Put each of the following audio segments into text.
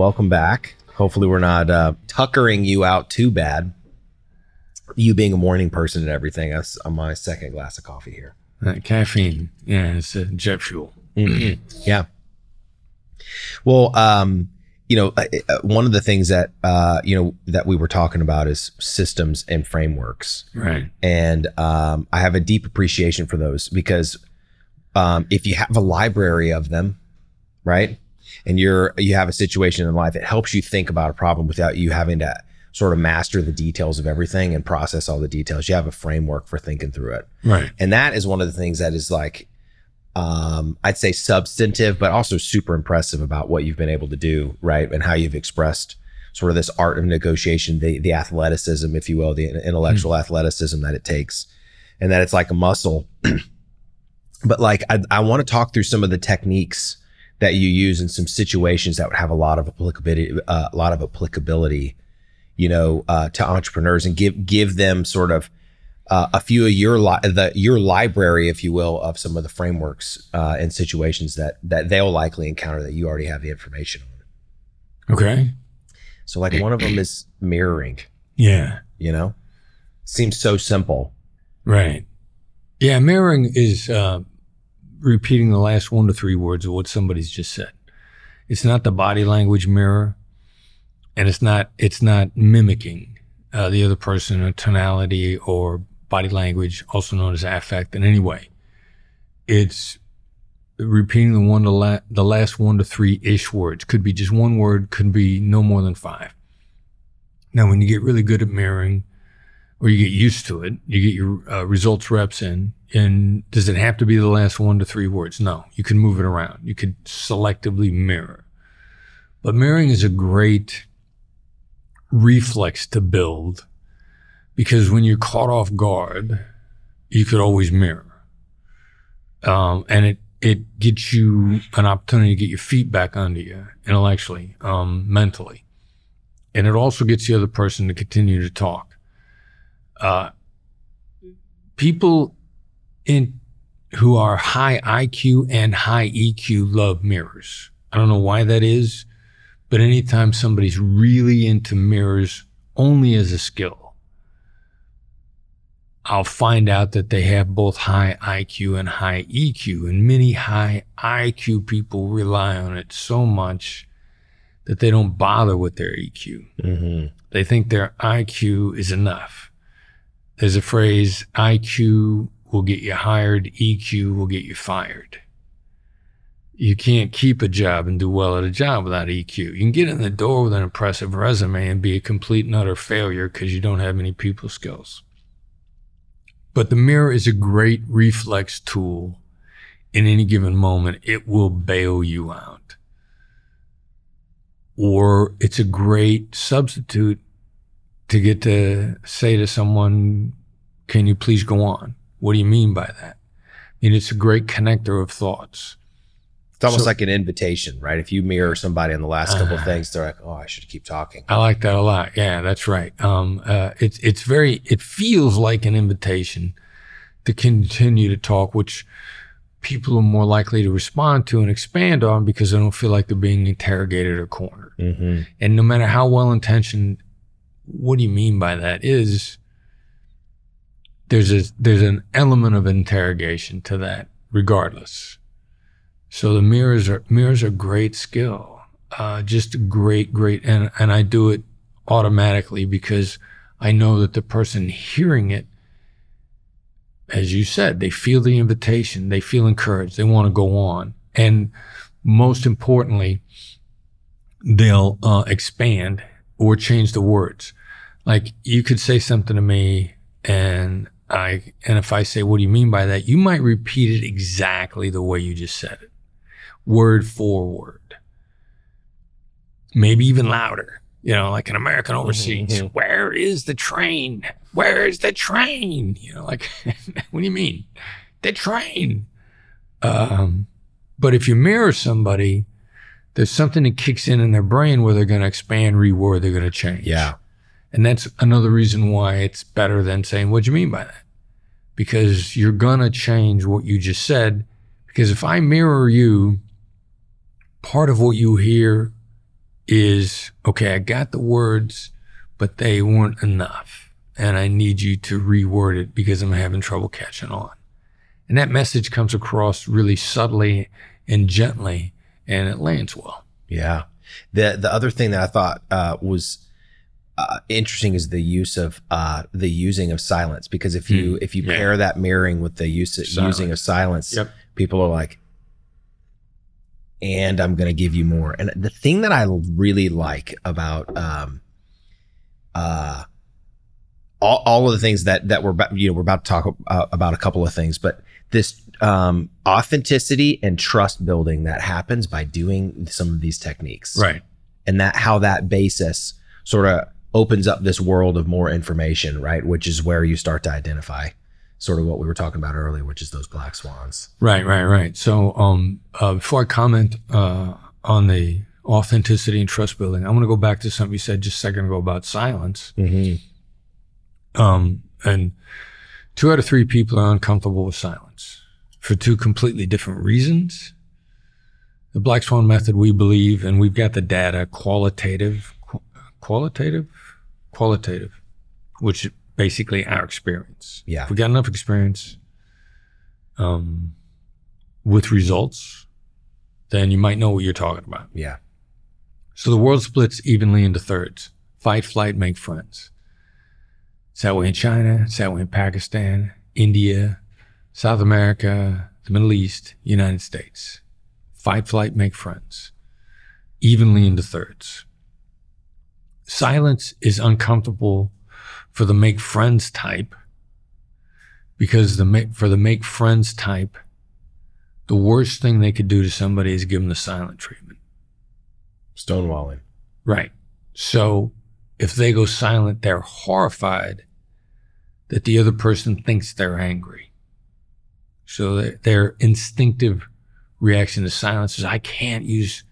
welcome back. Hopefully, we're not uh, tuckering you out too bad. You being a morning person and everything, that's on my second glass of coffee here. Uh, caffeine, yeah, it's uh, jet fuel. Yeah. Well, um, you know, one of the things that uh, you know that we were talking about is systems and frameworks, Right. and um, I have a deep appreciation for those because um, if you have a library of them, right, and you're you have a situation in life, it helps you think about a problem without you having to sort of master the details of everything and process all the details. You have a framework for thinking through it. Right. And that is one of the things that is like, um, I'd say substantive, but also super impressive about what you've been able to do, right? And how you've expressed sort of this art of negotiation, the the athleticism, if you will, the intellectual athleticism that it takes, and that it's like a muscle. but like, I, I want to talk through some of the techniques that you use in some situations that would have a lot of applicability, uh, a lot of applicability, you know, uh, to entrepreneurs, and give give them sort of uh, a few of your li- the your library, if you will, of some of the frameworks uh, and situations that that they'll likely encounter that you already have the information on. Okay. So, like one of them is mirroring. Yeah. You know, seems so simple. Right. Yeah. Mirroring is uh, repeating the last one to three words of what somebody's just said. It's not the body language mirror, and it's not it's not mimicking uh, the other person in tonality or body language, also known as affect, in any way. It's repeating the one to la- the last one to three ish words. Could be just one word. Could be no more than five. Now, when you get really good at mirroring, or you get used to it, you get your uh, results reps in. And does it have to be the last one to three words? No, you can move it around. You could selectively mirror. But mirroring is a great reflex to build because when you're caught off guard, you could always mirror. Um, and it, it gets you an opportunity to get your feet back under you intellectually, um, mentally. And it also gets the other person to continue to talk. Uh, people in who are high IQ and high EQ love mirrors. I don't know why that is, but anytime somebody's really into mirrors only as a skill, I'll find out that they have both high IQ and high EQ. And many high IQ people rely on it so much that they don't bother with their EQ. Mm-hmm. They think their IQ is enough. There's a phrase IQ will get you hired, EQ will get you fired. You can't keep a job and do well at a job without EQ. You can get in the door with an impressive resume and be a complete and utter failure because you don't have any people skills. But the mirror is a great reflex tool in any given moment. It will bail you out. Or it's a great substitute to get to say to someone, can you please go on? What do you mean by that? And it's a great connector of thoughts. It's almost So- like an invitation, right? If you mirror somebody in the last couple of Ah. things, they're like, "Oh, I should keep talking." I like that a lot. Yeah, that's right. Um, uh, it's it's very it feels like an invitation to continue to talk, which people are more likely to respond to and expand on because they don't feel like they're being interrogated or cornered. Mm-hmm. And no matter how well intentioned, what do you mean by that? Is there's a there's an element of interrogation to that, regardless. So the mirrors are mirrors are great skill, uh, just great great, and and I do it automatically because I know that the person hearing it, as you said, they feel the invitation, they feel encouraged, they want to go on, and most importantly, they'll uh, expand or change the words. Like you could say something to me and I and if I say what do you mean by that, you might repeat it exactly the way you just said it. Word for word. Maybe even louder. You know, like an American overseas. mhm. Where is the train? Where is the train? You know, like what do you mean? The train. Um, but if you mirror somebody, there's something that kicks in in their brain where they're going to expand, reword, they're going to change. Yeah. And that's another reason why it's better than saying, What do you mean by that? Because you're going to change what you just said. Because if I mirror you, part of what you hear is okay, I got the words, but they weren't enough. And I need you to reword it because I'm having trouble catching on. And that message comes across really subtly and gently, and it lands well. Yeah. The the other thing that I thought uh, was uh, interesting is the use of uh, the using of silence because if you if you. Yeah. pair that mirroring with the use Silence. using of silence, Yep. people are like, and I'm going to give you more. And the thing that I really like about um, uh, all, all of the things that that we're about, you know we're about to talk uh, about a couple of things, but this um, authenticity and trust building that happens by doing some of these techniques, Right. and that how that basis sort of opens up this world of more information, right? Which is where you start to identify sort of what we were talking about earlier, which is those black swans. Right, right, right. So, um, uh, before I comment uh, on the authenticity and trust building, I want to go back to something you said just a second ago about silence. Mm-hmm. Um, and two out of three people are uncomfortable with silence for two completely different reasons. The Black Swan method, we believe, and we've got the data, qualitative, qu- qualitative, qualitative, which is basically our experience. Yeah. If we got enough experience um, with results, then you might know what you're talking about. Yeah. So the world splits evenly into thirds fight, flight, make friends. It's that way in China, it's that way in Pakistan, India, South America, the Middle East, United States. Fight, flight, make friends. Evenly into thirds. Silence is uncomfortable for the make friends type because the make, for the make friends type, the worst thing they could do to somebody is give them the silent treatment. Stonewalling. Right. So if they go silent, they're horrified that the other person thinks they're angry. So their- their instinctive reaction to silence is, I can't use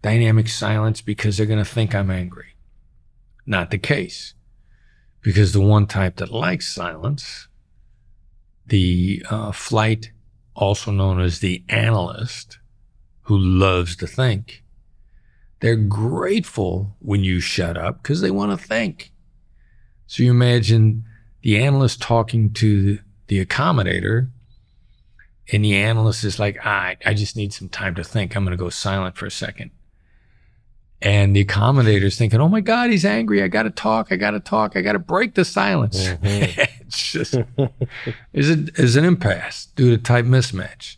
dynamic silence because they're going to think I'm angry. Not the case. Because the one type that likes silence, the uh, flight, also known as the analyst, who loves to think, they're grateful when you shut up because they want to think. So you imagine the analyst talking to the accommodator, and the analyst is like, I, I just need some time to think. I'm going to go silent for a second. And the accommodator's thinking, oh my God, he's angry. I got to talk. I got to talk. I got to break the silence. it's just, is it is an impasse due to type mismatch.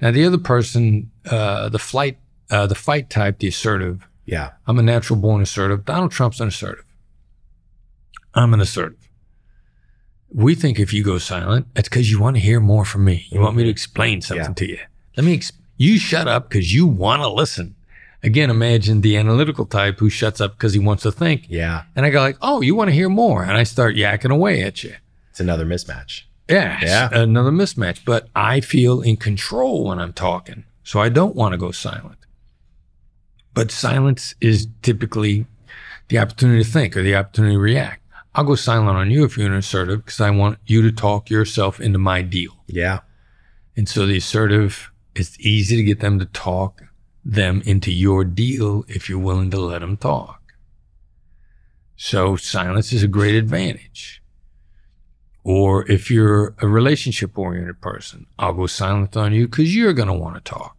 Now the other person, uh, the flight, uh, the fight type, the assertive. Yeah. I'm a natural born assertive. Donald Trump's an assertive. I'm an assertive. We think if you go silent, it's because you want to hear more from me. You want me to explain something Yeah. to you. Let me. Ex- you shut up because you want to listen. Again, imagine the analytical type who shuts up because he wants to think. Yeah. And I go like, "Oh, you want to hear more?" And I start yakking away at you. It's another mismatch. Yeah, Yeah. another mismatch. But I feel in control when I'm talking, so I don't want to go silent. But silence is typically the opportunity to think or the opportunity to react. I'll go silent on you if you're an assertive because I want you to talk yourself into my deal. Yeah. And so the assertive, it's easy to get them to talk them into your deal if you're willing to let them talk. So silence is a great advantage. Or if you're a relationship oriented person, I'll go silent on you because you're going to want to talk.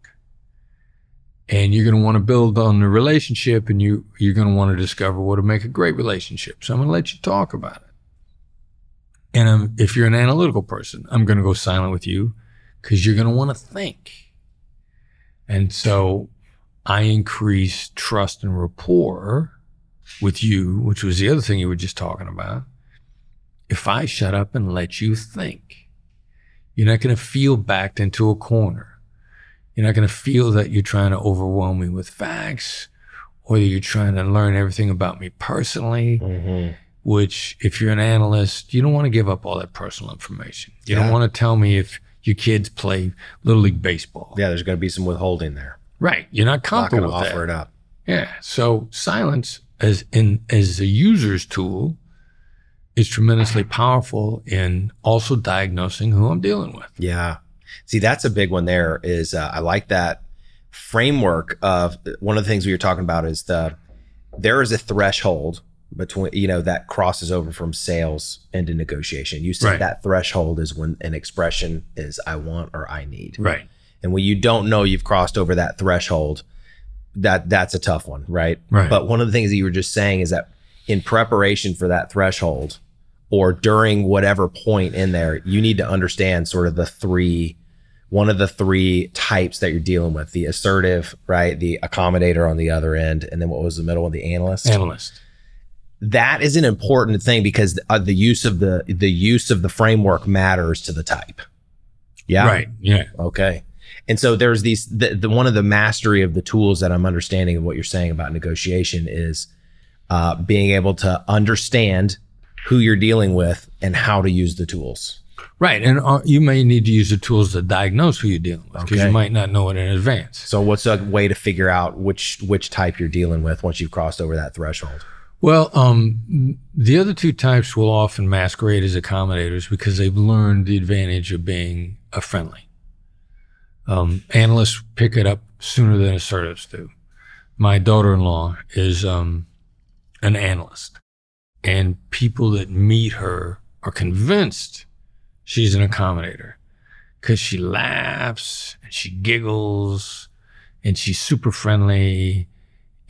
And you're going to want to build on the relationship and you, you're going to want to discover what will make a great relationship. So I'm going to let you talk about it. And um, if you're an analytical person, I'm going to go silent with you because you're going to want to think. And so I increase trust and rapport with you, which was the other thing you were just talking about. If I shut up and let you think, you're not going to feel backed into a corner. You're not going to feel that you're trying to overwhelm me with facts or that you're trying to learn everything about me personally Mm-hmm. which if you're an analyst, you don't want to give up all that personal information. You Yeah. don't want to tell me if your kids play little league baseball. Yeah. There's going to be some withholding there. Right. You're not Not going comfortable to with offer that. it up. Yeah. So silence as in as a user's tool is tremendously powerful in also diagnosing who I'm dealing with. Yeah. See, that's a big one there is uh, I like that framework of one of the things we were talking about is the there is a threshold between you know that crosses over from sales into negotiation. You said Right. that threshold is when an expression is I want or I need. Right. And when you don't know you've crossed over that threshold, that that's a tough one, right? Right. But one of the things that you were just saying is that in preparation for that threshold or during whatever point in there, you need to understand sort of the three one of the three types that you're dealing with the assertive, right? The accommodator on the other end. And then what was the middle one? The analyst. Analyst. That is an important thing because uh, the use of the the use of the framework matters to the type. Yeah. Right. Yeah. Okay. And so there's these the, the one of the mastery of the tools that I'm understanding of what you're saying about negotiation is uh, being able to understand who you're dealing with and how to use the tools. Right. And uh, you may need to use the tools to diagnose who you're dealing with because Okay. you might not know it in advance. So what's a way to figure out which which type you're dealing with once you've crossed over that threshold? Well, um, the other two types will often masquerade as accommodators because they've learned the advantage of being a friendly. Um, analysts pick it up sooner than assertives do. My daughter-in-law is um, an analyst, and people that meet her are convinced she's an accommodator because she laughs and she giggles and she's super friendly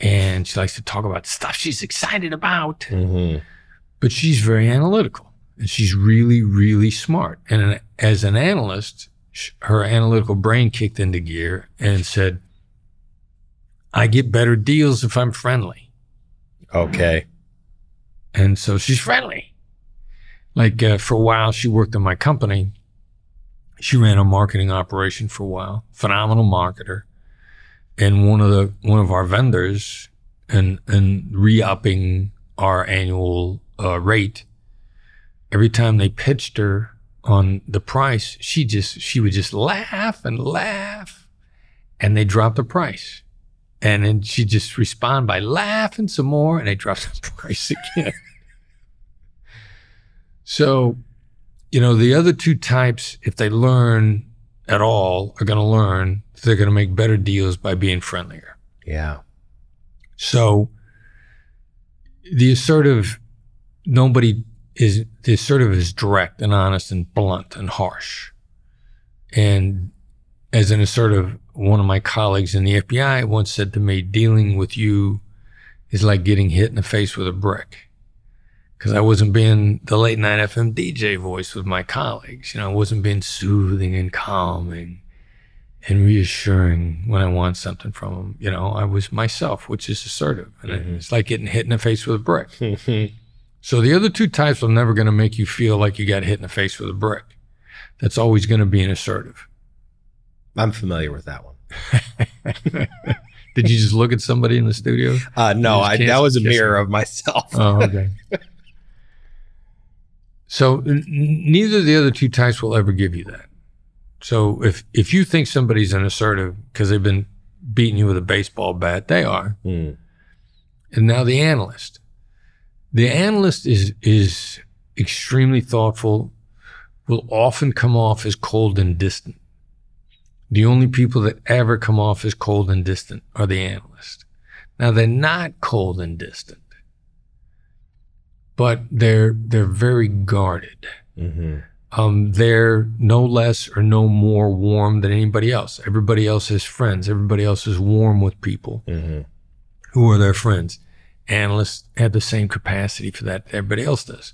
and she likes to talk about stuff she's excited about. Mm-hmm. But she's very analytical and she's really, really smart. And an- as an analyst, sh- her analytical brain kicked into gear and said, I get better deals if I'm friendly. Okay. And so she's friendly. Like uh, for a while, she worked in my company. She ran a marketing operation for a while. Phenomenal marketer. And one of the one of our vendors, and and re-upping our annual uh, rate. Every time they pitched her on the price, she just she would just laugh and laugh, and they dropped the price. And then she'd just respond by laughing some more, and they dropped the price again. so, you know, the other two types, if they learn at all, are going to learn that they're going to make better deals by being friendlier. Yeah. So, the assertive, nobody is, the assertive is direct and honest and blunt and harsh. And as an assertive, one of my colleagues in the FBI once said to me, dealing with you is like getting hit in the face with a brick. Because I wasn't being the late night FM DJ voice with my colleagues. You know, I wasn't being soothing and calming and reassuring when I want something from them. You know, I was myself, which is assertive. And Mhm. it's like getting hit in the face with a brick. So the other two types are never going to make you feel like you got hit in the face with a brick. That's always going to be an assertive. I'm familiar with that one. Did you just look at somebody in the studio? Uh, no, I, that was a mirror of myself. Oh, okay. so n- neither of the other two types will ever give you that. So if if you think somebody's an assertive because they've been beating you with a baseball bat, they are. Hmm. And now the analyst. The analyst is is extremely thoughtful, will often come off as cold and distant. The only people that ever come off as cold and distant are the analysts. Now they're not cold and distant, but they're they're very guarded. Mm-hmm. Um, they're no less or no more warm than anybody else. Everybody else has friends. Everybody else is warm with people Mm-hmm. who are their friends. Analysts have the same capacity for that that everybody else does.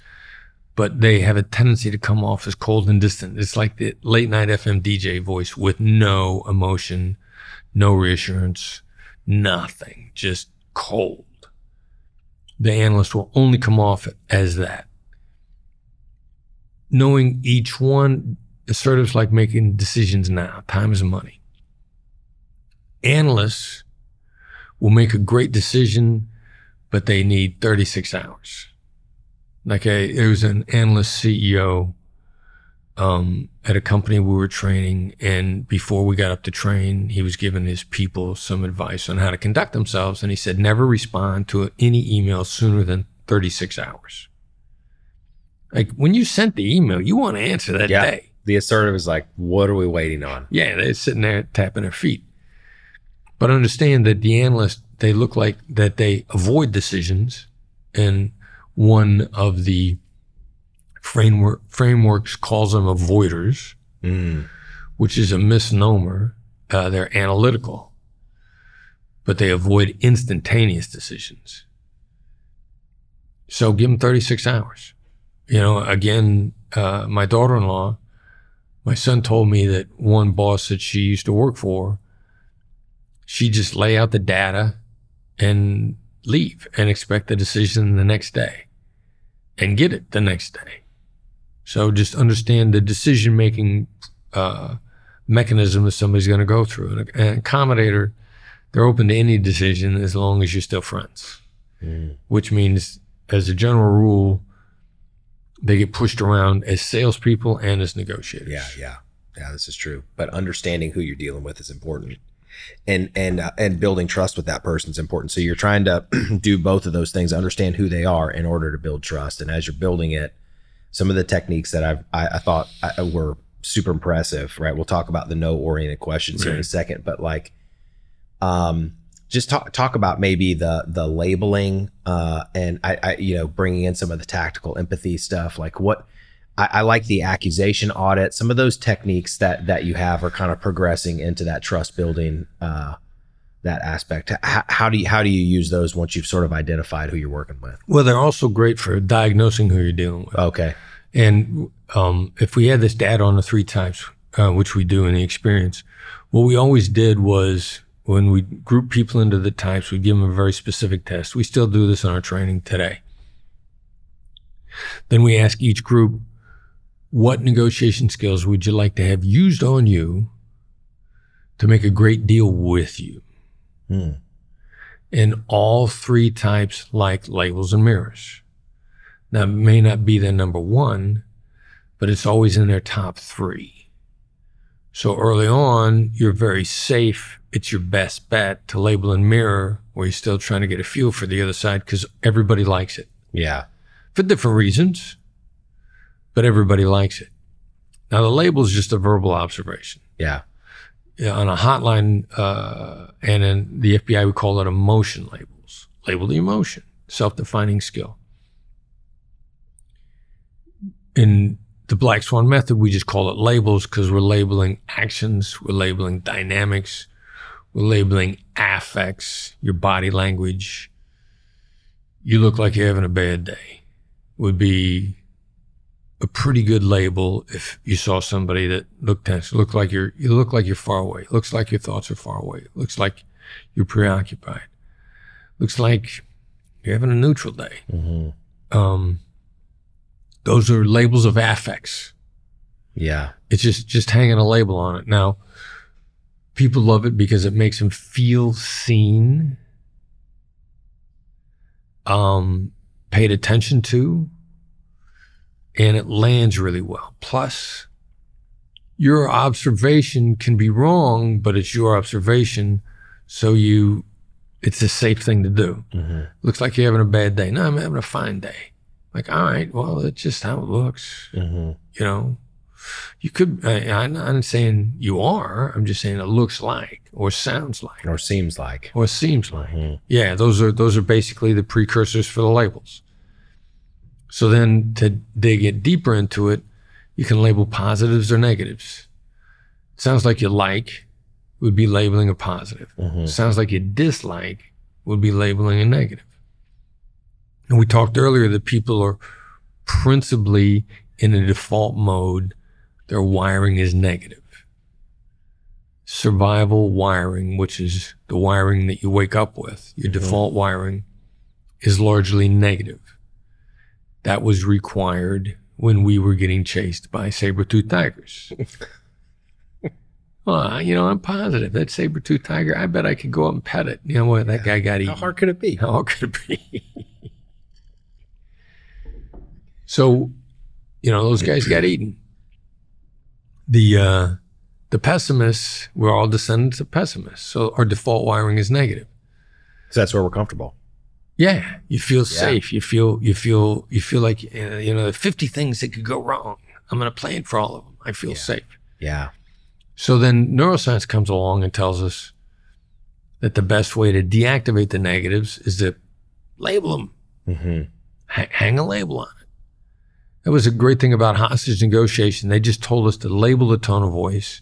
But they have a tendency to come off as cold and distant. It's like the late night FM DJ voice with no emotion, no reassurance, nothing, just cold. The analyst will only come off as that. Knowing each one, assertives like making decisions now. Time is money. Analysts will make a great decision, but they need 36 hours. Like a, there was an analyst CEO um, at a company we were training, and before we got up to train, he was giving his people some advice on how to conduct themselves, and he said never respond to any email sooner than 36 hours. Like when you sent the email, you want to answer that Yeah. day. The assertive is like, what are we waiting on? Yeah, they're sitting there tapping their feet. But understand that the analyst they look like that they avoid decisions. And one of the framework frameworks calls them avoiders, Mm. which is a misnomer. Uh, they're analytical, but they avoid instantaneous decisions. So give them 36 hours. You know, again, uh, my daughter in law, my son told me that one boss that she used to work for, she just lay out the data and leave and expect the decision the next day and get it the next day. So just understand the decision making uh, mechanism that somebody's going to go through. And an accommodator, they're open to any decision as long as you're still friends, Mm. which means, as a general rule, they get pushed around as salespeople and as negotiators. Yeah, yeah, yeah. This is true. But understanding who you're dealing with is important, and and uh, and building trust with that person is important. So you're trying to do both of those things. Understand who they are in order to build trust. And as you're building it, some of the techniques that I've I, I thought I, were super impressive. Right. We'll talk about the no oriented questions here in a second. But like, um, just talk talk about maybe the the labeling uh and I, I you know bringing in some of the tactical empathy stuff like what I, I like the accusation audit some of those techniques that that you have are kind of progressing into that trust building uh that aspect how, how do you how do you use those once you've sort of identified who you're working with Well, they're also great for diagnosing who you're dealing with. okay And um, if we had this data on the three types, uh, which we do in the experience, what we always did was when we group people into the types, we'd give them a very specific test. We still do this in our training today. Then we ask each group, what negotiation skills would you like to have used on you to make a great deal with you? Hmm. And all three types like labels and mirrors. Now, it may not be their number one, but it's always in their top three. So early on, you're very safe. It's your best bet to label and mirror where you're still trying to get a feel for the other side because everybody likes it yeah for different reasons, but everybody likes it. Now, the label is just a verbal observation. Yeah, on a hotline, uh, and in the FBI, we call it emotion labels. Label the emotion, self defining skill. In the Black Swan method, we just call it labels because we're labeling actions, we're labeling dynamics, we're labeling affects, your body language. You look like you're having a bad day would be a pretty good label if you saw somebody that looked tense. Look like you're you look like you're far away. Looks like your thoughts are far away. Looks like you're preoccupied. Looks like you're having a neutral day. hmm Um, those are labels of affects. yeah It's just just hanging a label on it. Now, people love it because it makes them feel seen, um, paid attention to, and it lands really well. Plus, your observation can be wrong, but it's your observation, so you, it's a safe thing to do. hmm Looks like you're having a bad day. No, I'm having a fine day. Like, all right, well, it's just how it looks hmm you know you could I, i'm not saying you are i'm just saying it looks like or sounds like or seems like or seems like Mhm. yeah those are those are basically the precursors for the labels so then to dig it deeper into it you can label positives or negatives sounds like you like would be labeling a positive Mhm. sounds like you dislike would be labeling a negative. and we talked earlier that people are principally in a default mode their wiring is negative survival wiring which is the wiring that you wake up with your Mhm. default wiring is largely negative that was required when we were getting chased by saber-toothed tigers well you know i'm positive that saber-toothed tiger i bet i could go up and pet it you know what that Yeah. guy got eaten how hard could it be how hard could it be? so, you know, those guys got eaten. The uh, the pessimists, we're all descendants of pessimists. So our default wiring is negative. so that's where we're comfortable Yeah, you feel safe. You feel you feel you feel like uh, you know, 50 things that could go wrong. I'm going to plan for all of them. I feel Yeah. safe. yeah So then neuroscience comes along and tells us that the best way to deactivate the negatives is to label them, hmm ha- hang a label on it. That was a great thing about hostage negotiation. They just told us to label the tone of voice.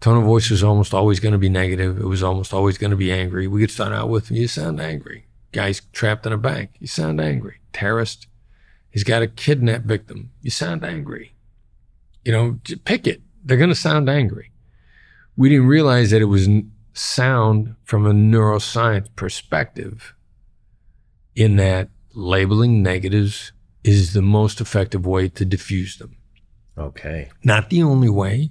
Tone of voice was almost always going to be negative. It was almost always going to be angry. We could start out with, you sound angry. Guy's trapped in a bank. You sound angry. Terrorist. He's got a kidnap victim. You sound angry. You know, pick it. They're going to sound angry. We didn't realize that it was sound from a neuroscience perspective in that labeling negatives is the most effective way to diffuse them. Okay. Not the only way,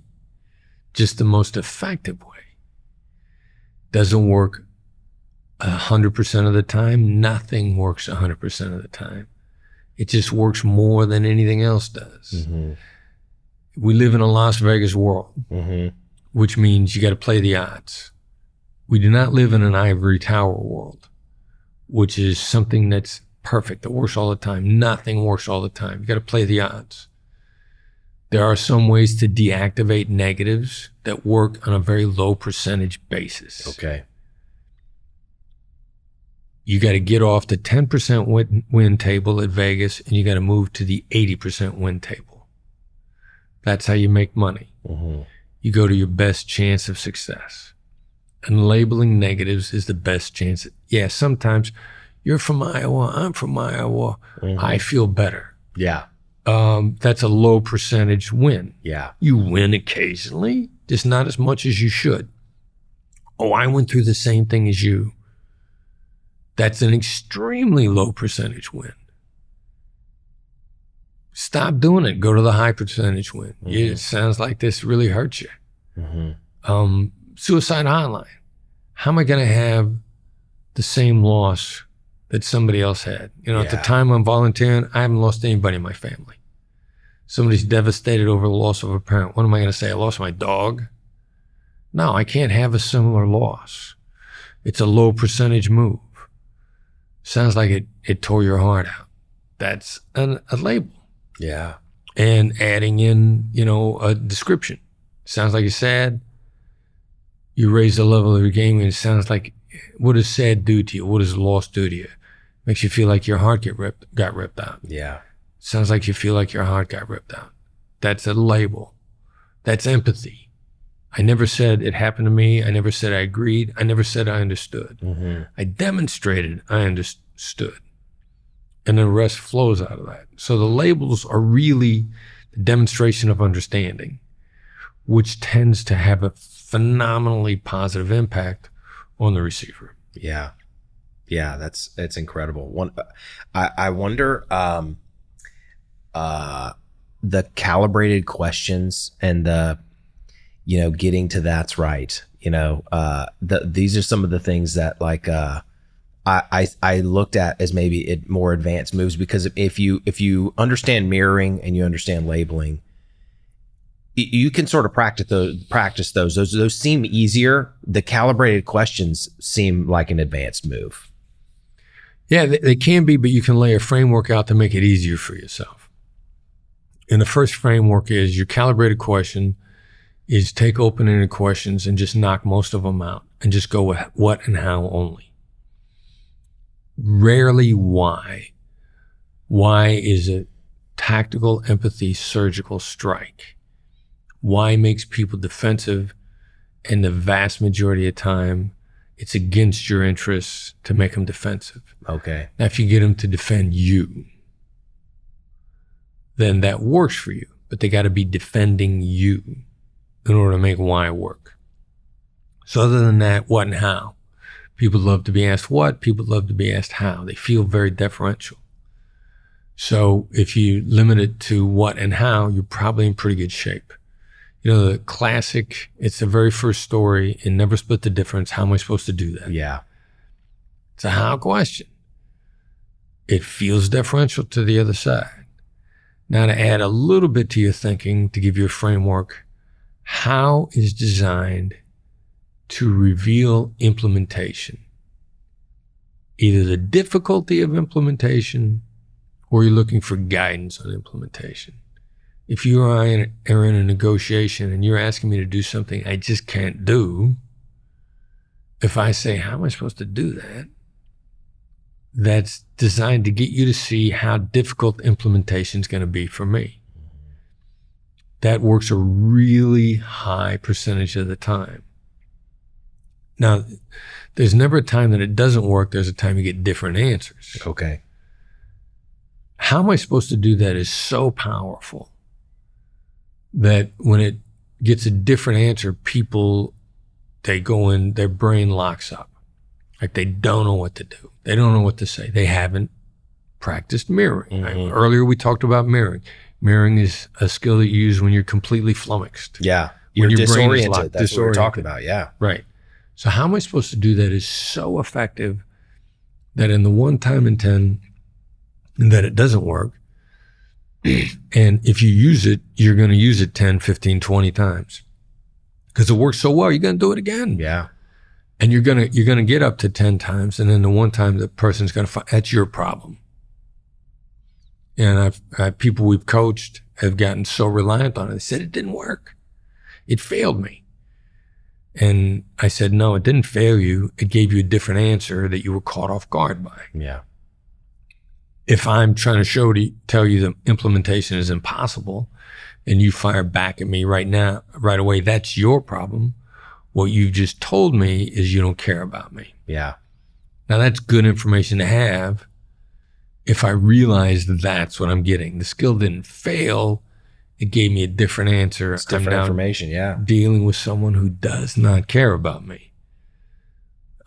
just the most effective way. Doesn't work 100% of the time. Nothing works 100% of the time. It just works more than anything else does. hmm We live in a Las Vegas world, hmm which means you got to play the odds. We do not live in an ivory tower world, which is something that's perfect, that works all the time. Nothing works all the time. You got to play the odds. There are some ways to deactivate negatives that work on a very low percentage basis. Okay. You got to get off the 10% win, win table at Vegas and you got to move to the 80% win table. That's how you make money. hmm You go to your best chance of success. And labeling negatives is the best chance. Yeah, sometimes you're from Iowa, I'm from Iowa, Mhm. I feel better. Yeah. Um, that's a low percentage win. Yeah. You win occasionally, just not as much as you should. Oh, I went through the same thing as you. That's an extremely low percentage win. Stop doing it. Go to the high percentage win. Yeah, Mhm. it sounds like this really hurts you. hmm Um, suicide hotline. How am I going to have the same loss that somebody else had? You know, at the time I'm volunteering, I haven't lost anybody in my family. Somebody's devastated over the loss of a parent. What am I going to say? I lost my dog? No, I can't have a similar loss. It's a low percentage move. Sounds like it, it tore your heart out. That's an, a label Yeah. and adding in, you know, a description. Sounds like you're sad. You raise the level of your game, and it sounds like what does sad do to you? What does loss do to you? Makes you feel like your heart get ripped, got ripped out. Yeah. Sounds like you feel like your heart got ripped out. That's a label. That's empathy. I never said it happened to me. I never said I agreed. I never said I understood. hmm I demonstrated I understood. And the rest flows out of that. So the labels are really the demonstration of understanding, which tends to have a phenomenally positive impact on the receiver. Yeah. Yeah, that's that's incredible. One I I wonder um uh the calibrated questions and the you know getting to that's right. You know, uh the these are some of the things that like uh I, I I looked at as maybe it more advanced moves because if you if you understand mirroring and you understand labeling, you can sort of practice those practice those those those seem easier the calibrated questions seem like an advanced move Yeah, they, they can be, but you can lay a framework out to make it easier for yourself. And the first framework is your calibrated question is take open-ended questions and just knock most of them out and just go with what and how only. Rarely why. Why is a tactical empathy surgical strike? Why makes people defensive and the vast majority of time it's against your interests to make them defensive. okay Now, if you get them to defend you, then that works for you, but they got to be defending you in order to make why work. So, other than that, what and how? People love to be asked what, people love to be asked how. They feel very deferential. So, if you limit it to what and how, you're probably in pretty good shape. You know, the classic, it's the very first story in Never Split the Difference. How am I supposed to do that? yeah It's a how question. It feels deferential to the other side. Now, to add a little bit to your thinking, to give you a framework, how is designed to reveal implementation? Either the difficulty of implementation or you're looking for guidance on implementation. If you are in, are in a negotiation and you're asking me to do something I just can't do, if I say, How am I supposed to do that? That's designed to get you to see how difficult implementation is going to be for me. That works a really high percentage of the time. Now, there's never a time that it doesn't work. There's a time you get different answers. Okay. How am I supposed to do that is so powerful that when it gets a different answer, people, they go in, their brain locks up. Like they don't know what to do. They don't know what to say. They haven't practiced mirroring. Mhm. Earlier, we talked about mirroring. Mirroring is a skill that you use when you're completely flummoxed. Yeah. When You're your brain is disoriented. locked- That's what we're talking about. Yeah. Right. So how am I supposed to do that is so effective that in the one time in 10 that it doesn't work, and if you use it, you're going to use it 10, 15, 20 times. Because it works so well, you're going to do it again. Yeah. And you're going to you're going to get up to 10 times and then the one time the person's going to find that's your problem. And I've, i people we've coached have gotten so reliant on it. They said it didn't work. It failed me. And I said, no, it didn't fail you. It gave you a different answer that you were caught off guard by. Yeah. If I'm trying to show to tell you that implementation is impossible and you fire back at me right now, right away, that's your problem. What you've just told me is you don't care about me. Yeah. Now that's good information to have if I realize that that's what I'm getting. The skill didn't fail. It gave me a different answer. It's different information. Yeah. dealing with someone who does not care about me.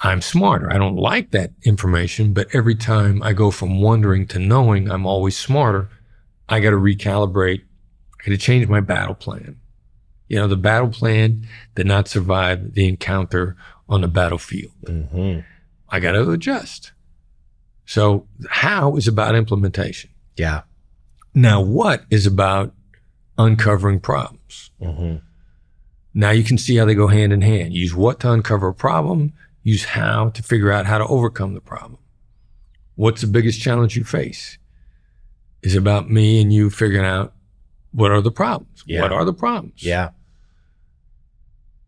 I'm smarter. I don't like that information, but every time I go from wondering to knowing I'm always smarter, I got to recalibrate. I got to change my battle plan. You know, the battle plan did not survive the encounter on the battlefield. hmm I got to adjust. So, how is about implementation. Yeah. Now, what is about uncovering problems? hmm Now you can see how they go hand in hand. Use what to uncover a problem, use how to figure out how to overcome the problem. What's the biggest challenge you face? Is about me and you figuring out what are the problems? Yeah. What are the problems? Yeah.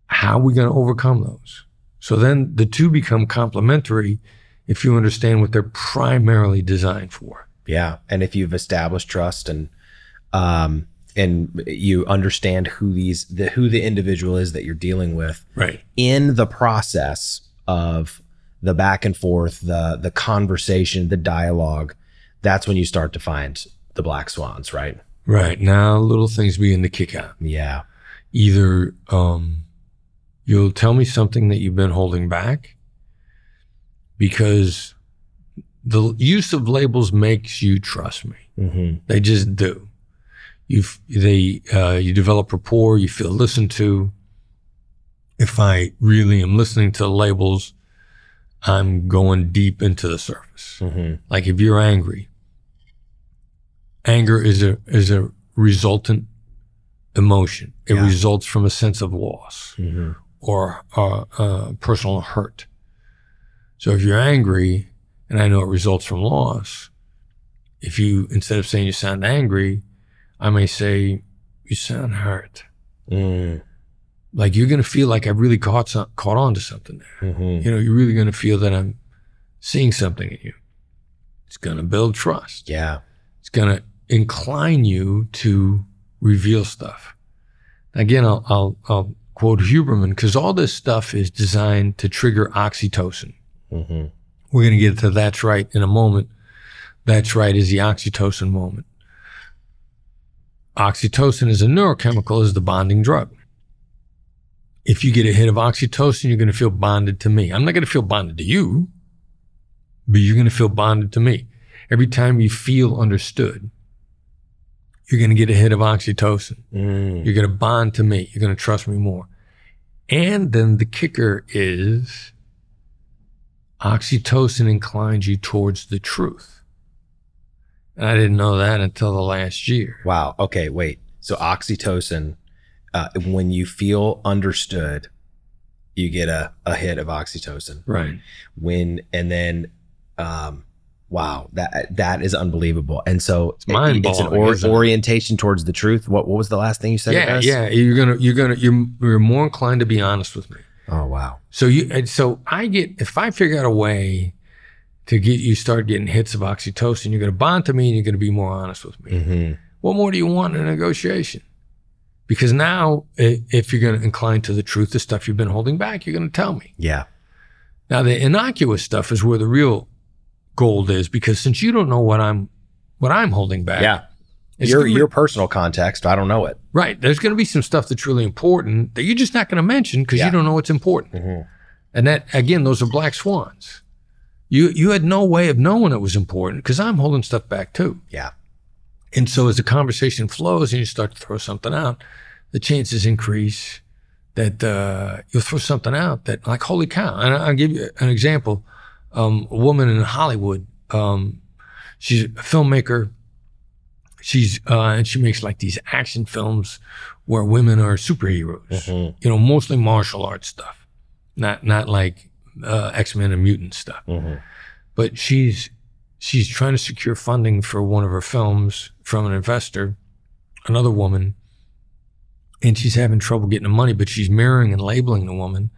How are we going to overcome those? So then the two become complementary if you understand what they're primarily designed for. Yeah. And if you've established trust and um and you understand who these the who the individual is that you're dealing with Right. in the process of the back and forth, the the conversation, the dialogue, that's when you start to find the black swans, right? Right. Now little things begin to kick out. Yeah. either um, you'll tell me something that you've been holding back because the use of labels makes you trust me. hmm They just do. You they uh, you develop rapport. You feel listened to. If I really am listening to the labels, I'm going deep into the surface. hmm Like if you're angry, anger is a is a resultant emotion. It Yeah. results from a sense of loss hmm or uh, uh, personal hurt. So if you're angry, and I know it results from loss, if you instead of saying you sound angry, I may say you sound hurt. mm Like you're gonna feel like I've really caught some, caught on to something there. hmm You know, you're really gonna feel that I'm seeing something in you. It's gonna build trust. Yeah. It's going to incline you to reveal stuff. Again, I'll, I'll, I'll quote Huberman because all this stuff is designed to trigger oxytocin. Hmm We're going to get to that's right in a moment. That's right is the oxytocin moment. Oxytocin is a neurochemical, is the bonding drug. If you get a hit of oxytocin, you're going to feel bonded to me. I'm not going to feel bonded to you, but you're going to feel bonded to me. Every time you feel understood, you're going to get a hit of oxytocin. Mm. You're going to bond to me. You're going to trust me more. And then the kicker is oxytocin inclines you towards the truth. And I didn't know that until the last year. Wow. Okay. Wait. So oxytocin, uh, when you feel understood, you get a, a hit of oxytocin. Right. When and then, um, wow, that that is unbelievable. And so it's mind-blowing, an or, orientation towards the truth. What what was the last thing you said? Yeah, yeah. You're gonna, you're gonna, you're, you're more inclined to be honest with me. Oh wow. So you and so I get if I figure out a way to get you start getting hits of oxytocin, you're going to bond to me and you're going to be more honest with me. Mm-hmm. What more do you want in a negotiation? Because now, if you're going to incline to the truth, the stuff you've been holding back, you're going to tell me. Yeah. Now, the innocuous stuff is where the real gold is, because since you don't know what I'm, what I'm holding back, Yeah. It's Your be- your personal context, I don't know it. right. There's going to be some stuff that's really important that you're just not going to mention because Yeah. you don't know what's important. Mm-hmm. And that again, those are black swans. You you had no way of knowing it was important because I'm holding stuff back too. Yeah. And so as the conversation flows and you start to throw something out, the chances increase that uh, you'll throw something out that like holy cow. And I'll give you an example. Um, a woman in Hollywood. Um, she's a filmmaker. She's uh, and she makes like these action films where women are superheroes. Mhm. You know, mostly martial arts stuff, not not like uh, X Men and mutant stuff Mhm. but she's she's trying to secure funding for one of her films from an investor, another woman, and she's having trouble getting the money, but she's mirroring and labeling the woman.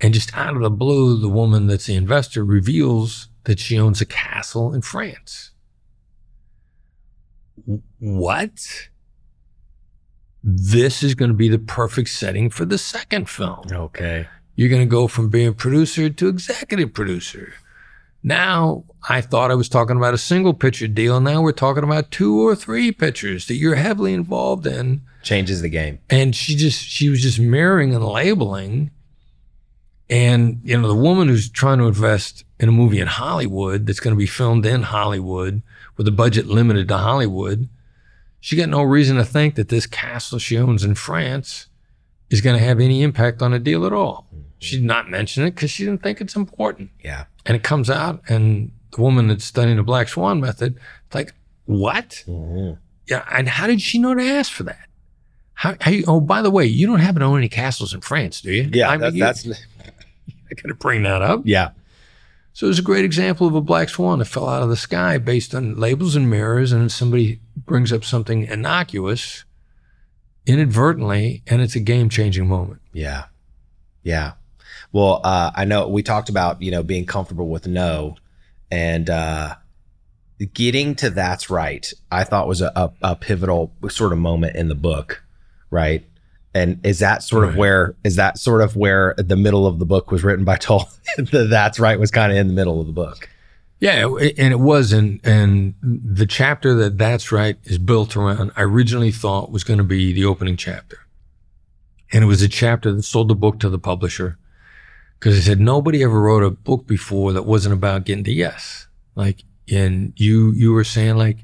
And just out of the blue, the woman that's the investor reveals that she owns a castle in France. What? This is going to be the perfect setting for the second film. Okay. You're going to go from being producer to executive producer. Now, I thought I was talking about a single picture deal. Now we're talking about two or three pictures that you're heavily involved in. Changes the game. And she just, she was just mirroring and labeling. And, you know, the woman who's trying to invest in a movie in Hollywood that's going to be filmed in Hollywood with a budget limited to Hollywood, she got no reason to think that this castle she owns in France is going to have any impact on a deal at all. She did not mention it because she didn't think it's important. Yeah. And it comes out, and the woman that's studying the Black Swan method, it's like, what? Mhm. Yeah. And how did she know to ask for that? How, how you, oh, by the way, you don't happen to own any castles in France, do you? Yeah. I mean, that- you- that's I got to bring that up. yeah. So it was a great example of a black swan that fell out of the sky based on labels and mirrors, and somebody brings up something innocuous inadvertently, and it's a game changing moment. Yeah. Yeah. Well, uh, I know we talked about, you know, being comfortable with no and uh, getting to that's right, I thought was a, a, a pivotal sort of moment in the book, right? And is that sort of where is that sort of where the middle of the book was written by Toll? that's right was kind of in the middle of the book. Yeah, and it was, and and the chapter that that's right is built around. I originally thought was going to be the opening chapter, and it was a chapter that sold the book to the publisher because they said nobody ever wrote a book before that wasn't about getting to yes. Like, and you you were saying like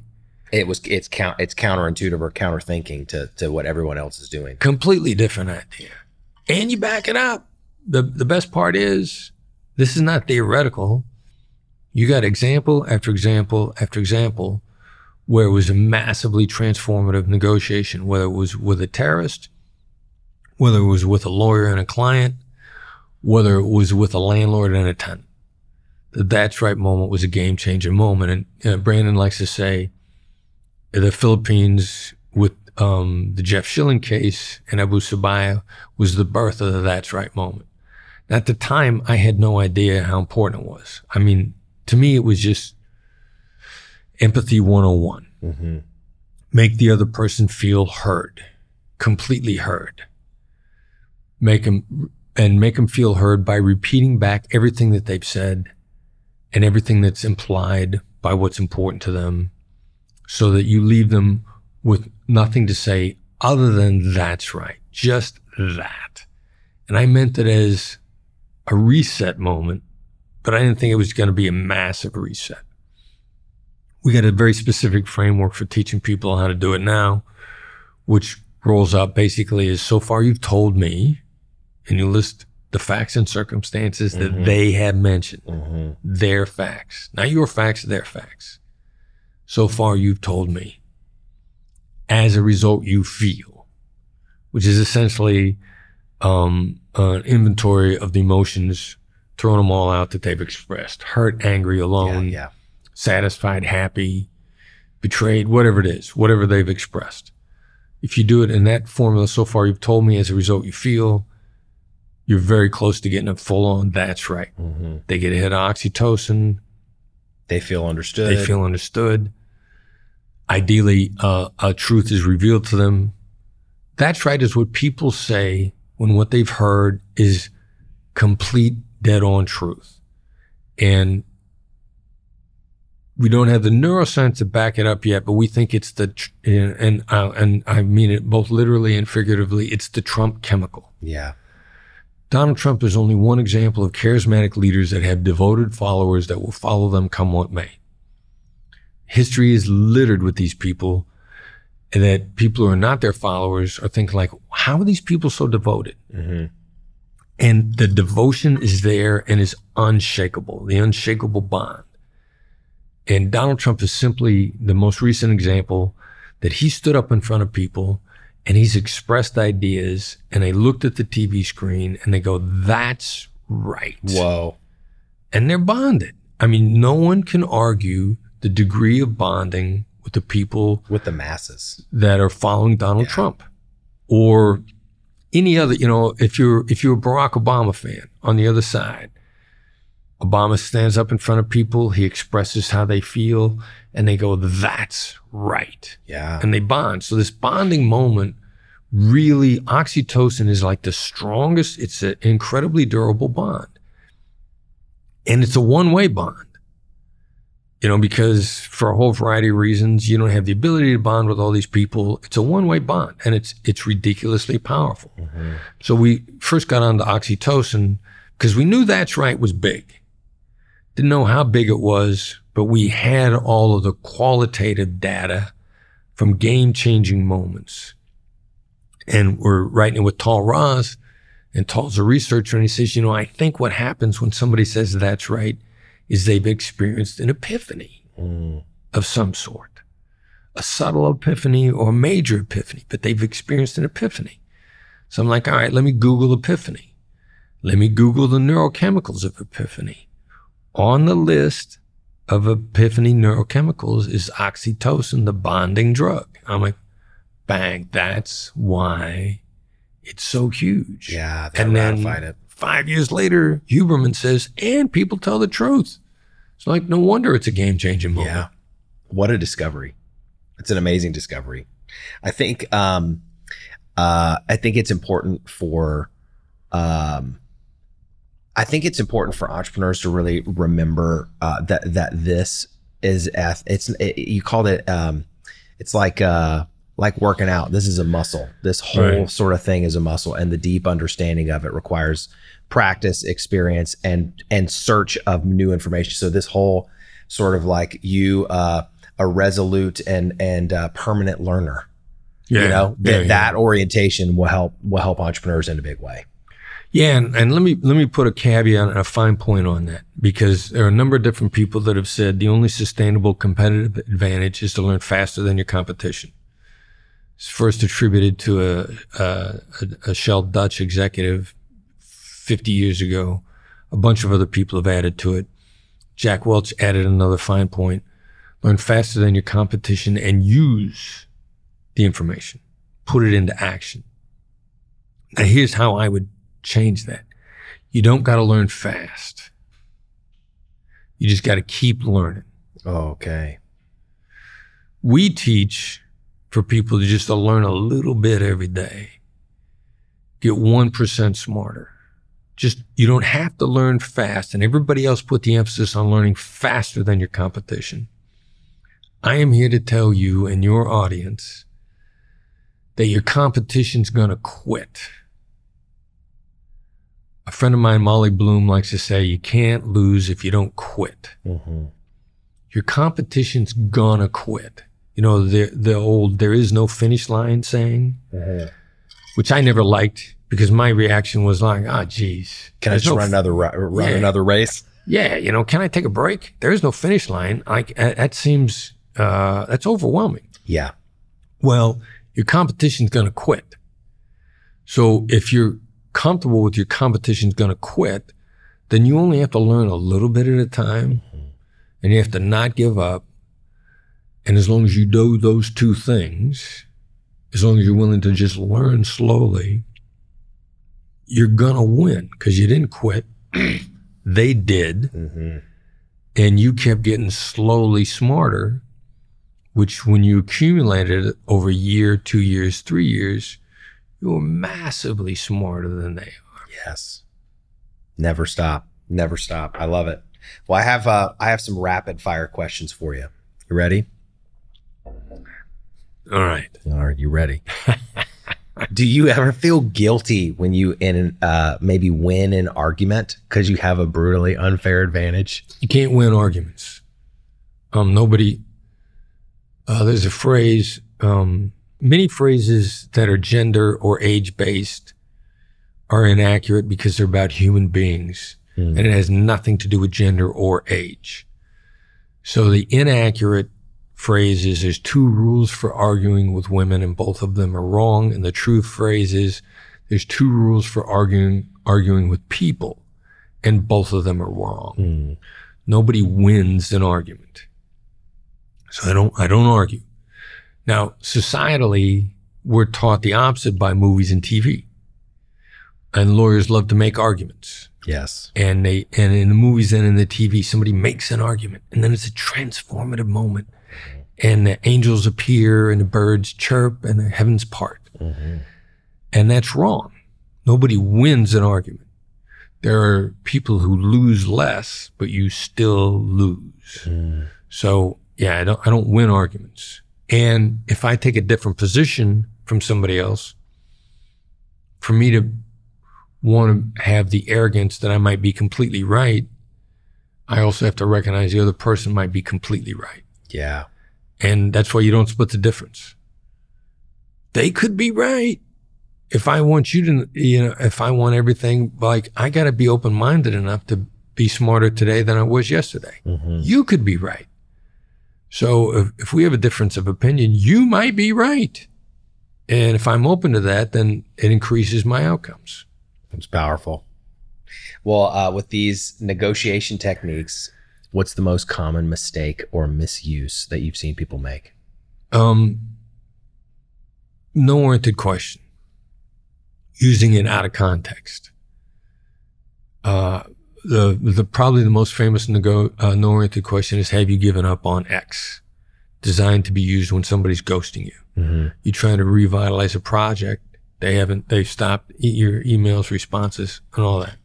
It was it's count it's counterintuitive or counter thinking to to what everyone else is doing. completely different idea, and you back it up. the The best part is this is not theoretical. You got example after example after example where it was a massively transformative negotiation, whether it was with a terrorist, whether it was with a lawyer and a client, whether it was with a landlord and a tenant. The that's right moment was a game changing moment. And know, Brandon likes to say the Philippines with um, the Jeff Schilling case and Abu Sabaya was the birth of the that's right moment. At the time, I had no idea how important it was. I mean, to me, it was just empathy 101 Mm-hmm. make the other person feel heard, completely heard. Make them and make them feel heard by repeating back everything that they've said and everything that's implied by what's important to them so that you leave them with nothing to say other than that's right, just that. And I meant it as a reset moment, but I didn't think it was going to be a massive reset we got a very specific framework for teaching people how to do it now, which rolls up basically is so far you've told me, and you list the facts and circumstances that Mhm. they have mentioned, Mm-hmm. their facts, not your facts, their facts. So far you've told me. As a result, you feel, which is essentially um, an inventory of the emotions, throwing them all out that they've expressed: hurt, angry, Yeah, alone, yeah. satisfied, happy, betrayed, whatever it is, whatever they've expressed. If you do it in that formula so far, you've told me as a result you feel, you're very close to getting a full on. That's right. Mm-hmm. They get a hit of oxytocin. They feel understood. They feel understood. Ideally, uh, a truth is revealed to them. That's right is what people say when what they've heard is complete dead on truth. And we don't have the neuroscience to back it up yet, but we think it's the, tr- and, and, uh, and I mean it both literally and figuratively, it's the Trump chemical. yeah. Donald Trump is only one example of charismatic leaders that have devoted followers that will follow them come what may. History is littered with these people and that people who are not their followers are thinking like, how are these people so devoted? Mm-hmm. And the devotion is there and is unshakable, the unshakable bond. And Donald Trump is simply the most recent example that he stood up in front of people and he's expressed ideas and they looked at the TV screen and they go, that's right. Whoa. And they're bonded. I mean, no one can argue the degree of bonding with the people With the masses. that are following Donald Yeah. Trump or any other, you know, if you're if you're a Barack Obama fan on the other side, Obama stands up in front of people, he expresses how they feel, and they go, That's right. Yeah. And they bond. So this bonding moment really oxytocin is like the strongest, it's an incredibly durable bond. And it's a one-way bond. You know, because for a whole variety of reasons, you don't have the ability to bond with all these people. It's a one-way bond and it's it's ridiculously powerful. Mhm. So we first got on to oxytocin because we knew that's right was big. Didn't know how big it was, but we had all of the qualitative data from game changing moments. And we're writing it with Tahl Raz, and Tahl's a researcher, and he says, You know, I think what happens when somebody says that's right is they've experienced an epiphany Mm. of some sort, a subtle epiphany or a major epiphany, but they've experienced an epiphany. So I'm like, all right, let me Google epiphany. Let me Google the neurochemicals of epiphany. On the list of epiphany neurochemicals is oxytocin, the bonding drug. I'm like, bang, that's why it's so huge. Yeah. They And then- ratified it. Five years later, Huberman says, and people tell the truth. It's like, no wonder it's a game changing moment. Yeah. What a discovery. It's an amazing discovery. I think um uh I think it's important for um I think it's important for entrepreneurs to really remember uh that that this is it's it, you called it um it's like uh like working out. This is a muscle. This whole Right. sort of thing is a muscle and the deep understanding of it requires practice, experience and and search of new information. So this whole sort of like you uh a resolute and and uh, permanent learner. Yeah. You know, yeah, that yeah. that orientation will help will help entrepreneurs in a big way. Yeah, and, and let me let me put a caveat and a fine point on that because there are a number of different people that have said the only sustainable competitive advantage is to learn faster than your competition. It's first attributed to a a, a, Shell Dutch executive 50 years ago. A bunch of other people have added to it. Jack Welch added another fine point: learn faster than your competition and use the information, put it into action. Now, here's how I would change that. You don't got to learn fast. You just got to keep learning. Okay. We teach for people to just to learn a little bit every day. Get 1% smarter. Just, you don't have to learn fast. And everybody else put the emphasis on learning faster than your competition. I am here to tell you and your audience that your competition's going to quit. A friend of mine, Molly Bloom, likes to say, you can't lose if you don't quit. Mm-hmm. Your competition's gonna quit. You know, the, the old, there is no finish line saying, which I never liked because my reaction was like, ah, geez. Can I just no run another run Yeah. another race? yeah, you know, can I take a break? There is no finish line. Like that seems uh, that's overwhelming. Yeah. Well, your competition's going to quit. So if you're comfortable with your competition's going to quit, then you only have to learn a little bit at a time, and you have to not give up. And as long as you do those two things, as long as you're willing to just learn slowly, you're gonna win because you didn't quit. they did, Mm-hmm. and you kept getting slowly smarter. Which, when you accumulated it over a year, two years, three years, you were massively smarter than they are. Yes. Never stop. Never stop. I love it. Well, I have uh, I have some rapid fire questions for you. You ready? All right. All right, you ready? Do you ever feel guilty when you in uh, maybe win an argument because you have a brutally unfair advantage? You can't win arguments. Um, nobody. Uh, there's a phrase. Um, many phrases that are gender or age based are inaccurate because they're about human beings, Mm. and it has nothing to do with gender or age. So the inaccurate phrase is there's two rules for arguing with women, and both of them are wrong. And the true phrase is there's two rules for arguing arguing with people, and both of them are wrong Mm. nobody wins an argument. So I don't I don't argue. Now, societally, we're taught the opposite by movies and TV. And lawyers love to make arguments. Yes. And they and in the movies and in the TV, somebody makes an argument, and then it's a transformative moment. And the angels appear and the birds chirp and the heavens part. Mhm. And that's wrong. Nobody wins an argument. There are people who lose less, but you still lose. Mm. So yeah, I don't I don't win arguments. And if I take a different position from somebody else, for me to want to have the arrogance that I might be completely right, I also have to recognize the other person might be completely right. Yeah. And that's why you don't split the difference. They could be right. If I want you to, you know, if I want everything, like I got to be open minded enough to be smarter today than I was yesterday. Mhm. You could be right. So if, if we have a difference of opinion, you might be right. And if I'm open to that, then it increases my outcomes. It's powerful. Well, uh, with these negotiation techniques, what's the most common mistake or misuse that you've seen people make? Um, no oriented question. Using it out of context. Uh, the the probably the most famous nego, uh, no oriented question is Have you given up on X? Designed to be used when somebody's ghosting you. Mm-hmm. You're trying to revitalize a project. They haven't. They've stopped your emails, responses, and all that.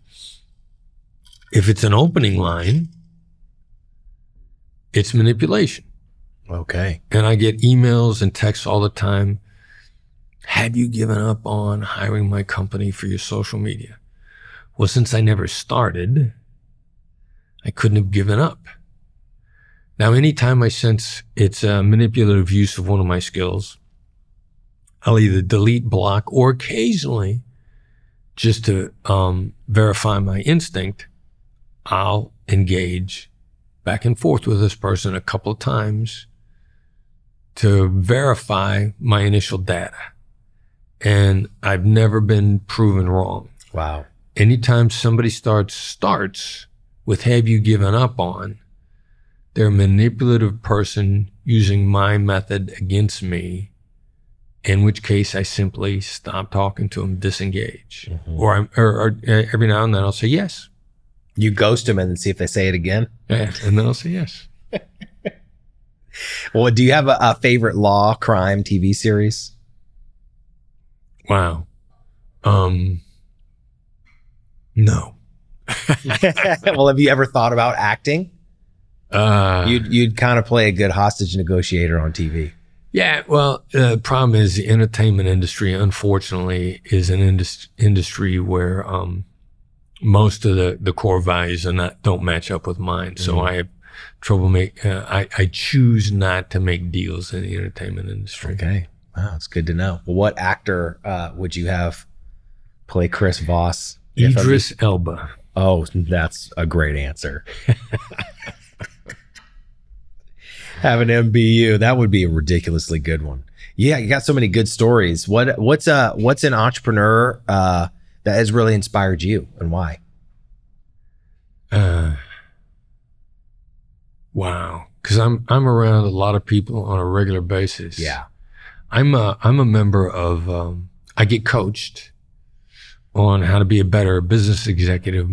If it's an opening line, it's manipulation. Okay. And I get emails and texts all the time. Have you given up on hiring my company for your social media? Well, since I never started, I couldn't have given up. Now, anytime I sense it's a manipulative use of one of my skills, I'll either delete, block, or occasionally, just to um, verify my instinct, I'll engage back and forth with this person a couple of times to verify my initial data. And I've never been proven wrong. Wow. Anytime somebody starts starts with have you given up on, they're a manipulative person using my method against me, in which case I simply stop talking to them, disengage. Mhm. Or, I'm, or, or every now and then I'll say yes. You ghost them and then see if they say it again. Yeah, and then I'll say yes. Well, do you have a, a favorite law crime TV series? Wow. Um, no. well, have you ever thought about acting? Uh, You'd you'd kind of play a good hostage negotiator on TV. Yeah, well, the problem is the entertainment industry, unfortunately, is an indus- industry where um, most of the, the core values are not don't match up with mine. So Mhm. I have trouble make. Uh, I I choose not to make deals in the entertainment industry. Okay. Wow, it's good to know. Well, what actor uh, would you have play Chris Voss? Idris Elba. Oh, that's a great answer. Have an MBU. That would be a ridiculously good one. Yeah, you got so many good stories. What what's uh what's an entrepreneur uh that has really inspired you and why? Uh, wow, because I'm I'm around a lot of people on a regular basis. Yeah. I'm a I'm a member of um, I get coached on how to be a better business executive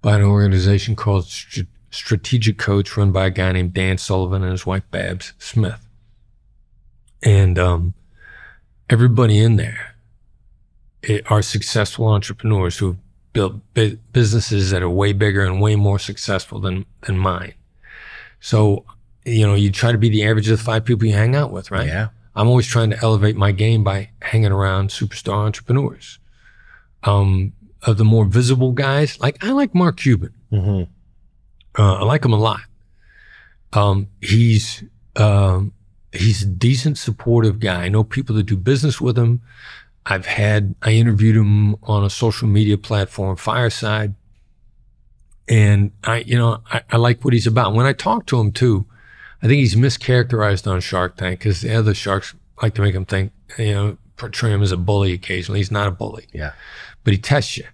by an organization called St- Strategic Coach, run by a guy named Dan Sullivan and his wife Babs Smith. And um, everybody in there are successful entrepreneurs who have built bu- businesses that are way bigger and way more successful than than mine. So, you know, you try to be the average of the five people you hang out with, right? Yeah. I'm always trying to elevate my game by hanging around superstar entrepreneurs. Um, of the more visible guys, like I like Mark Cuban. Mm-hmm. Uh, I like him a lot. Um, he's um, he's a decent, supportive guy. I know people that do business with him. I've had I interviewed him on a social media platform, Fireside, and I, you know, I, I like what he's about. When I talk to him too, I think he's mischaracterized on Shark Tank because the other sharks like to make him think, you know, portray him as a bully occasionally. He's not a bully, Yeah. but he tests you.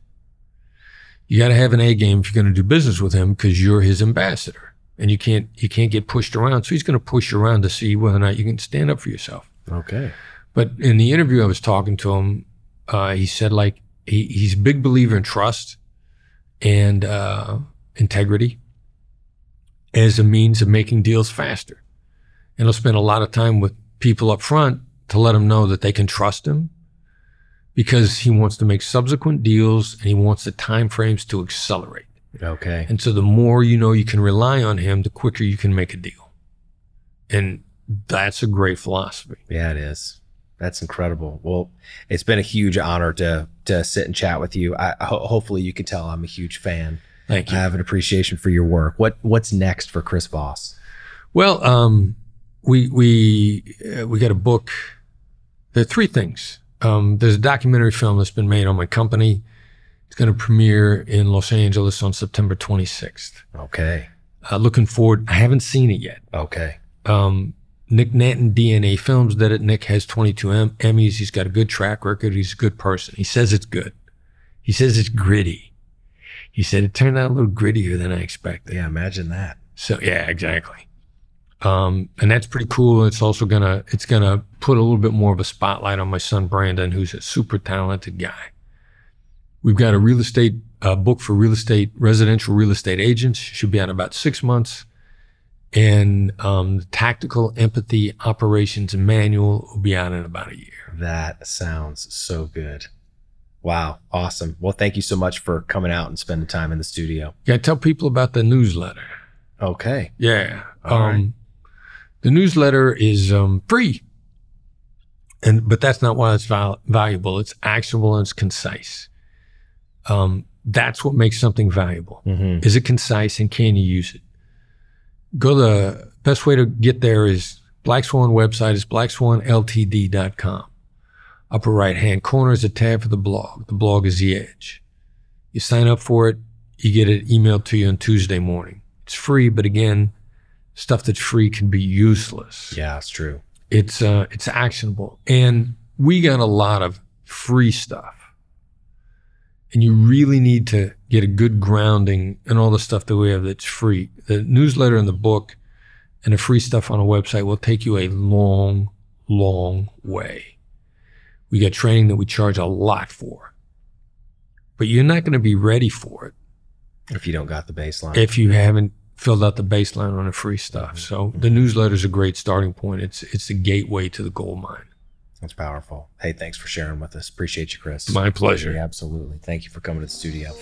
You got to have an A game if you're going to do business with him because you're his ambassador, and you can't you can't get pushed around. So he's going to push you around to see whether or not you can stand up for yourself. Okay. But in the interview I was talking to him, uh, he said like he, he's a big believer in trust and uh, integrity as a means of making deals faster. And he'll spend a lot of time with people up front to let them know that they can trust him because he wants to make subsequent deals and he wants the time frames to accelerate. Okay. And so the more you know you can rely on him, the quicker you can make a deal. And that's a great philosophy. Yeah, it is. That's incredible. Well, it's been a huge honor to to sit and chat with you. I ho- hopefully you can tell I'm a huge fan. Thank you. I have an appreciation for your work. What what's next for Chris Voss? Well, um, we we uh, we got a book. There are three things. Um, there's a documentary film that's been made on my company. It's going to premiere in Los Angeles on September 26th. Okay. Uh, looking forward. I haven't seen it yet. Okay. Um, Nick Nanton DNA Films did it. Nick has 22 em- Emmys. He's got a good track record. He's a good person. He says it's good. He says it's gritty. He said it turned out a little grittier than I expected. Yeah, imagine that. So yeah, exactly. Um, and that's pretty cool. It's also gonna it's gonna put a little bit more of a spotlight on my son Brandon, who's a super talented guy. We've got a real estate uh, book for real estate residential real estate agents. Should be out in about six months. And um, the tactical empathy operations manual will be out in about a year. That sounds so good. Wow, awesome. Well, thank you so much for coming out and spending time in the studio. Yeah, tell people about the newsletter. Okay. Yeah. All um, right. The newsletter is um, free, and but that's not why it's val- valuable. It's actionable and it's concise. Um, that's what makes something valuable. Mm-hmm. Is it concise and can you use it? Go the best way to get there is Black Swan website is blackswanltd.com. Upper right hand corner is a tab for the blog. The blog is the edge. You sign up for it, you get it emailed to you on Tuesday morning. It's free, but again, stuff that's free can be useless. Yeah, it's true. It's uh, it's actionable, and we got a lot of free stuff, and you really need to get a good grounding in all the stuff that we have that's free. The newsletter and the book, and the free stuff on a website will take you a long, long way. We got training that we charge a lot for, but you're not going to be ready for it If you don't got the baseline. if you haven't filled out the baseline on the free stuff. Mm-hmm. So mm-hmm. the newsletter is a great starting point. It's it's the gateway to the gold mine. That's powerful. Hey, thanks for sharing with us. Appreciate you, Chris. My pleasure. Yeah, absolutely. Thank you for coming to the studio.